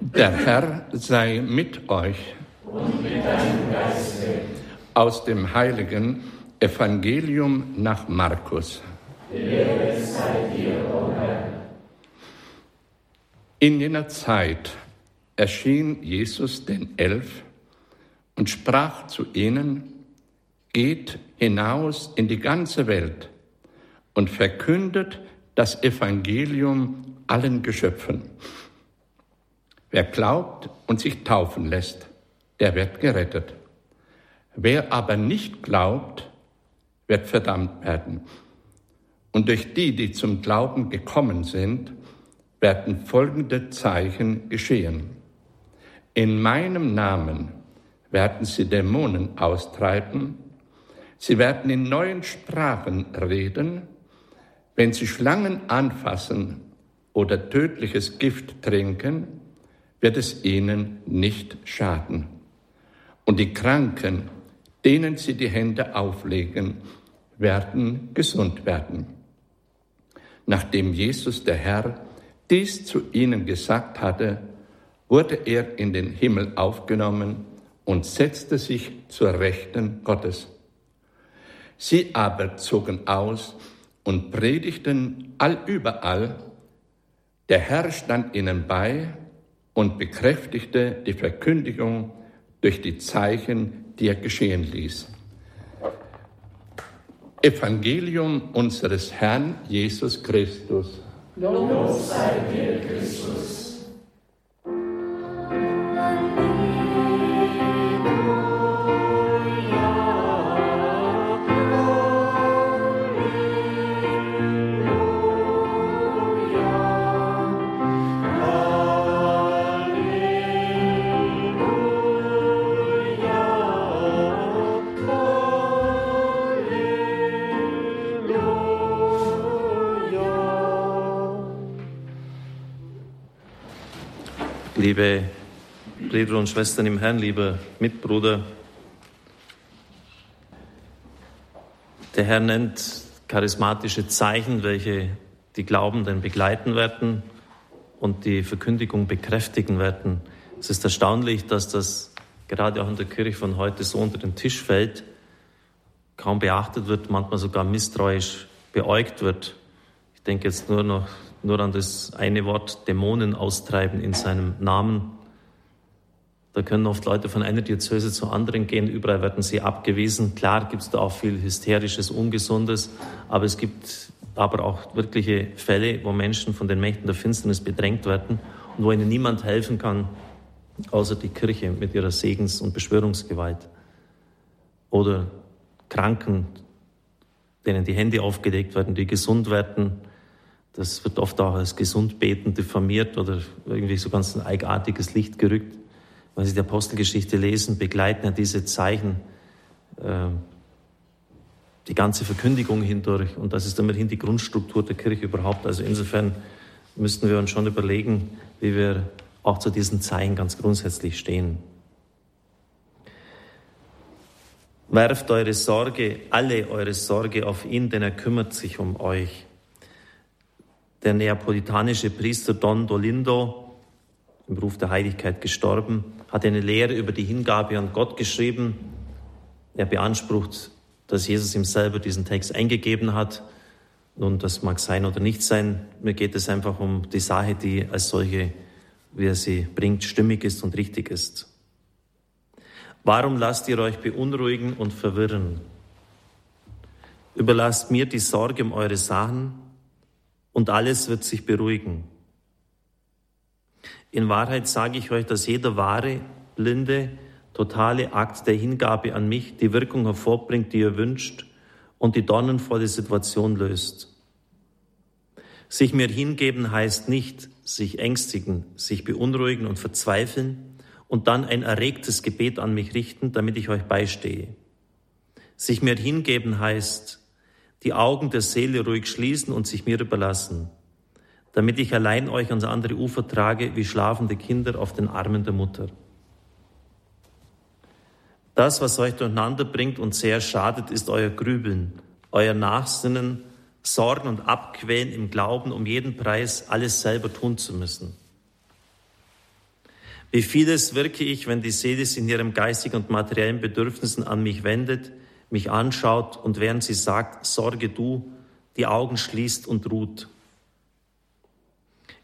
Der Herr sei mit euch. Und mit deinem Geiste. Aus dem heiligen Evangelium nach Markus. In jener Zeit erschien Jesus den Elf und sprach zu ihnen, Geht hinaus in die ganze Welt und verkündet das Evangelium allen Geschöpfen. Wer glaubt und sich taufen lässt, der wird gerettet. Wer aber nicht glaubt, wird verdammt werden. Und durch die, die zum Glauben gekommen sind, werden folgende Zeichen geschehen. In meinem Namen werden sie Dämonen austreiben, sie werden in neuen Sprachen reden, wenn sie Schlangen anfassen oder tödliches Gift trinken, wird es ihnen nicht schaden. Und die Kranken, denen sie die Hände auflegen, werden gesund werden. Nachdem Jesus der Herr dies zu ihnen gesagt hatte, wurde er in den Himmel aufgenommen und setzte sich zur Rechten Gottes. Sie aber zogen aus und predigten allüberall. Der Herr stand ihnen bei und bekräftigte die Verkündigung durch die Zeichen, die er geschehen ließ. Evangelium unseres Herrn Jesus Christus. Lob sei dir, Christus. Liebe Brüder und Schwestern im Herrn, lieber Mitbruder, der Herr nennt charismatische Zeichen, welche die Glaubenden begleiten werden und die Verkündigung bekräftigen werden. Es ist erstaunlich, dass das gerade auch in der Kirche von heute so unter den Tisch fällt, kaum beachtet wird, manchmal sogar misstrauisch beäugt wird. Denke jetzt nur noch nur an das eine Wort Dämonen austreiben in seinem Namen. Da können oft Leute von einer Diözese zur anderen gehen, überall werden sie abgewiesen. Klar gibt es da auch viel Hysterisches, Ungesundes, aber es gibt aber auch wirkliche Fälle, wo Menschen von den Mächten der Finsternis bedrängt werden und wo ihnen niemand helfen kann, außer die Kirche mit ihrer Segens- und Beschwörungsgewalt. Oder Kranken, denen die Hände aufgelegt werden, die gesund werden, das wird oft auch als gesund beten diffamiert oder irgendwie so ganz ein eigenartiges Licht gerückt. Wenn Sie die Apostelgeschichte lesen, begleiten ja diese Zeichen äh, die ganze Verkündigung hindurch. Und das ist immerhin die Grundstruktur der Kirche überhaupt. Also insofern müssten wir uns schon überlegen, wie wir auch zu diesen Zeichen ganz grundsätzlich stehen. Werft eure Sorge, alle eure Sorge auf ihn, denn er kümmert sich um euch. Der neapolitanische Priester Don Dolindo, im Ruf der Heiligkeit gestorben, hat eine Lehre über die Hingabe an Gott geschrieben. Er beansprucht, dass Jesus ihm selber diesen Text eingegeben hat. Nun, das mag sein oder nicht sein. Mir geht es einfach um die Sache, die als solche, wie er sie bringt, stimmig ist und richtig ist. Warum lasst ihr euch beunruhigen und verwirren? Überlasst mir die Sorge um eure Sachen und alles wird sich beruhigen. In Wahrheit sage ich euch, dass jeder wahre, blinde, totale Akt der Hingabe an mich die Wirkung hervorbringt, die ihr wünscht und die dornenvolle Situation löst. Sich mir hingeben heißt nicht sich ängstigen, sich beunruhigen und verzweifeln und dann ein erregtes Gebet an mich richten, damit ich euch beistehe. Sich mir hingeben heißt die Augen der Seele ruhig schließen und sich mir überlassen, damit ich allein euch ans andere Ufer trage, wie schlafende Kinder auf den Armen der Mutter. Das, was euch durcheinander bringt und sehr schadet, ist euer Grübeln, euer Nachsinnen, Sorgen und Abquälen im Glauben, um jeden Preis alles selber tun zu müssen. Wie vieles wirke ich, wenn die Seele sich in ihrem geistigen und materiellen Bedürfnissen an mich wendet, mich anschaut und während sie sagt, sorge du, die Augen schließt und ruht.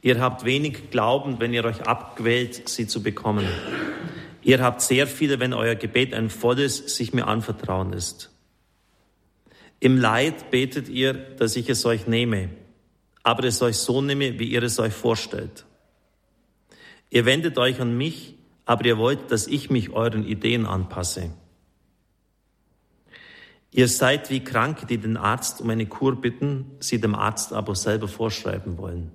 Ihr habt wenig Glauben, wenn ihr euch abquält, sie zu bekommen. Ihr habt sehr viele, wenn euer Gebet ein volles sich mir anvertrauen ist. Im Leid betet ihr, dass ich es euch nehme, aber es euch so nehme, wie ihr es euch vorstellt. Ihr wendet euch an mich, aber ihr wollt, dass ich mich euren Ideen anpasse. Ihr seid wie Kranke, die den Arzt um eine Kur bitten, sie dem Arzt aber selber vorschreiben wollen.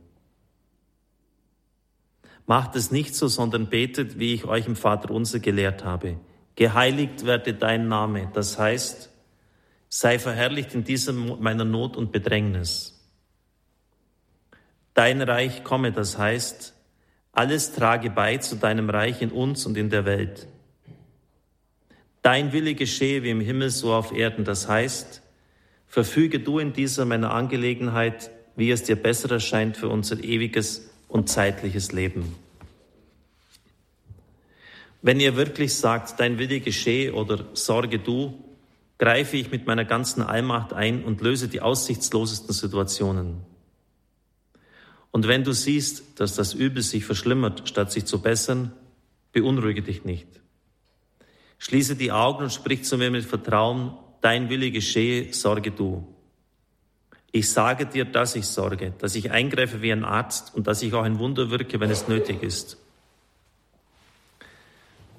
Macht es nicht so, sondern betet, wie ich euch im Vater unser gelehrt habe. Geheiligt werde dein Name, das heißt, sei verherrlicht in dieser meiner Not und Bedrängnis. Dein Reich komme, das heißt, alles trage bei zu deinem Reich in uns und in der Welt. Dein Wille geschehe wie im Himmel so auf Erden, das heißt, verfüge du in dieser meiner Angelegenheit, wie es dir besser erscheint für unser ewiges und zeitliches Leben. Wenn ihr wirklich sagt, dein Wille geschehe oder sorge du, greife ich mit meiner ganzen Allmacht ein und löse die aussichtslosesten Situationen. Und wenn du siehst, dass das Übel sich verschlimmert, statt sich zu bessern, beunruhige dich nicht. Schließe die Augen und sprich zu mir mit Vertrauen, dein Wille geschehe, sorge du. Ich sage dir, dass ich sorge, dass ich eingreife wie ein Arzt und dass ich auch ein Wunder wirke, wenn es nötig ist.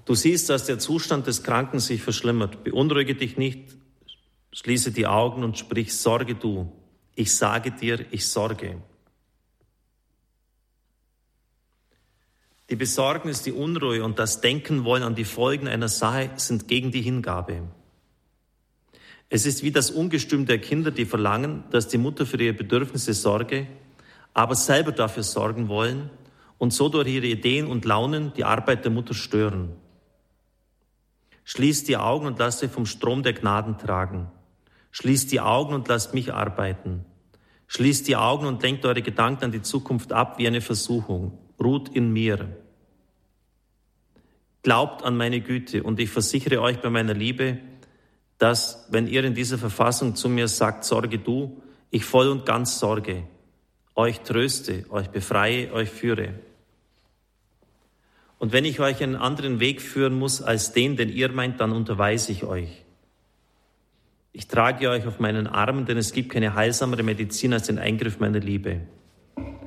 Du siehst, dass der Zustand des Kranken sich verschlimmert. Beunruhige dich nicht, schließe die Augen und sprich, sorge du. Ich sage dir, ich sorge. Die Besorgnis, die Unruhe und das Denken wollen an die Folgen einer Sache sind gegen die Hingabe. Es ist wie das Ungestüm der Kinder, die verlangen, dass die Mutter für ihre Bedürfnisse sorge, aber selber dafür sorgen wollen und so durch ihre Ideen und Launen die Arbeit der Mutter stören. Schließt die Augen und lasst euch vom Strom der Gnaden tragen. Schließt die Augen und lasst mich arbeiten. Schließt die Augen und lenkt eure Gedanken an die Zukunft ab wie eine Versuchung. Ruht in mir. Glaubt an meine Güte und ich versichere euch bei meiner Liebe, dass, wenn ihr in dieser Verfassung zu mir sagt, sorge du, ich voll und ganz sorge, euch tröste, euch befreie, euch führe. Und wenn ich euch einen anderen Weg führen muss als den, den ihr meint, dann unterweise ich euch. Ich trage euch auf meinen Armen, denn es gibt keine heilsamere Medizin als den Eingriff meiner Liebe.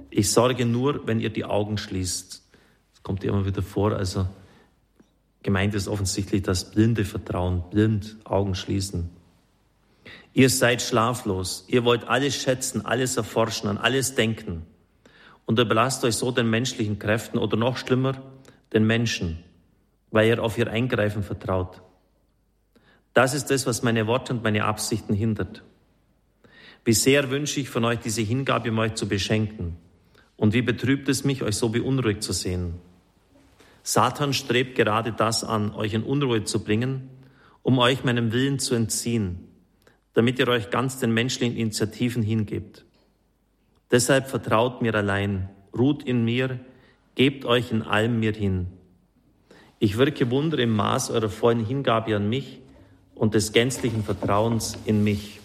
Ich sorge nur, wenn ihr die Augen schließt. Das kommt immer wieder vor. Also Gemeint ist offensichtlich das blinde Vertrauen, blind Augen schließen. Ihr seid schlaflos, ihr wollt alles schätzen, alles erforschen, an alles denken und überlasst euch so den menschlichen Kräften oder noch schlimmer, den Menschen, weil ihr auf ihr Eingreifen vertraut. Das ist es, was meine Worte und meine Absichten hindert. Wie sehr wünsche ich von euch diese Hingabe, um euch zu beschenken. Und wie betrübt es mich, euch so beunruhigt zu sehen. Satan strebt gerade das an, euch in Unruhe zu bringen, um euch meinem Willen zu entziehen, damit ihr euch ganz den menschlichen Initiativen hingebt. Deshalb vertraut mir allein, ruht in mir, gebt euch in allem mir hin. Ich wirke Wunder im Maß eurer vollen Hingabe an mich und des gänzlichen Vertrauens in mich.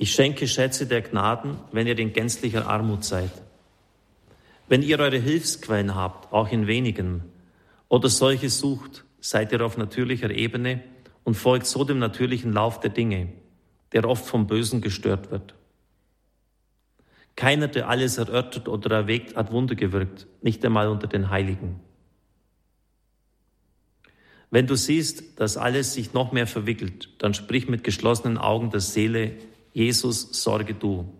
Ich schenke Schätze der Gnaden, wenn ihr in gänzlicher Armut seid. Wenn ihr eure Hilfsquellen habt, auch in wenigen, oder solche sucht, seid ihr auf natürlicher Ebene und folgt so dem natürlichen Lauf der Dinge, der oft vom Bösen gestört wird. Keiner, der alles erörtert oder erwägt, hat Wunder gewirkt, nicht einmal unter den Heiligen. Wenn du siehst, dass alles sich noch mehr verwickelt, dann sprich mit geschlossenen Augen der Seele, Jesus, sorge du.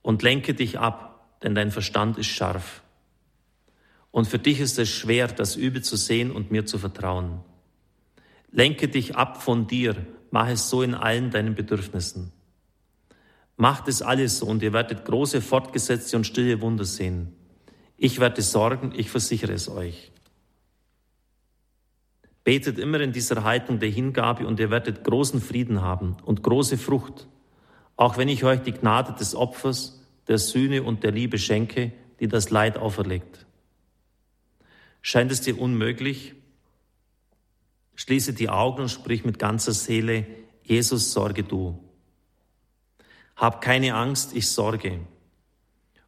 Und lenke dich ab denn dein Verstand ist scharf. Und für dich ist es schwer, das Übel zu sehen und mir zu vertrauen. Lenke dich ab von dir, mach es so in allen deinen Bedürfnissen. Macht es alles so und ihr werdet große, fortgesetzte und stille Wunder sehen. Ich werde sorgen, ich versichere es euch. Betet immer in dieser Haltung der Hingabe und ihr werdet großen Frieden haben und große Frucht, auch wenn ich euch die Gnade des Opfers der Sühne und der Liebe schenke, die das Leid auferlegt. Scheint es dir unmöglich? Schließe die Augen und sprich mit ganzer Seele, Jesus, sorge du. Hab keine Angst, ich sorge.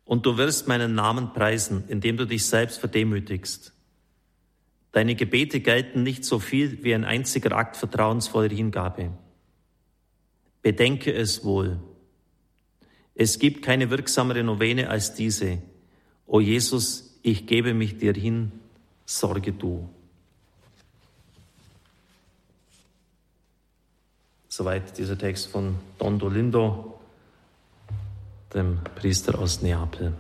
Und du wirst meinen Namen preisen, indem du dich selbst verdemütigst. Deine Gebete gelten nicht so viel wie ein einziger Akt vertrauensvoller Hingabe. Bedenke es wohl. Es gibt keine wirksamere Novene als diese. O Jesus, ich gebe mich dir hin, sorge du. Soweit dieser Text von Don Dolindo, dem Priester aus Neapel.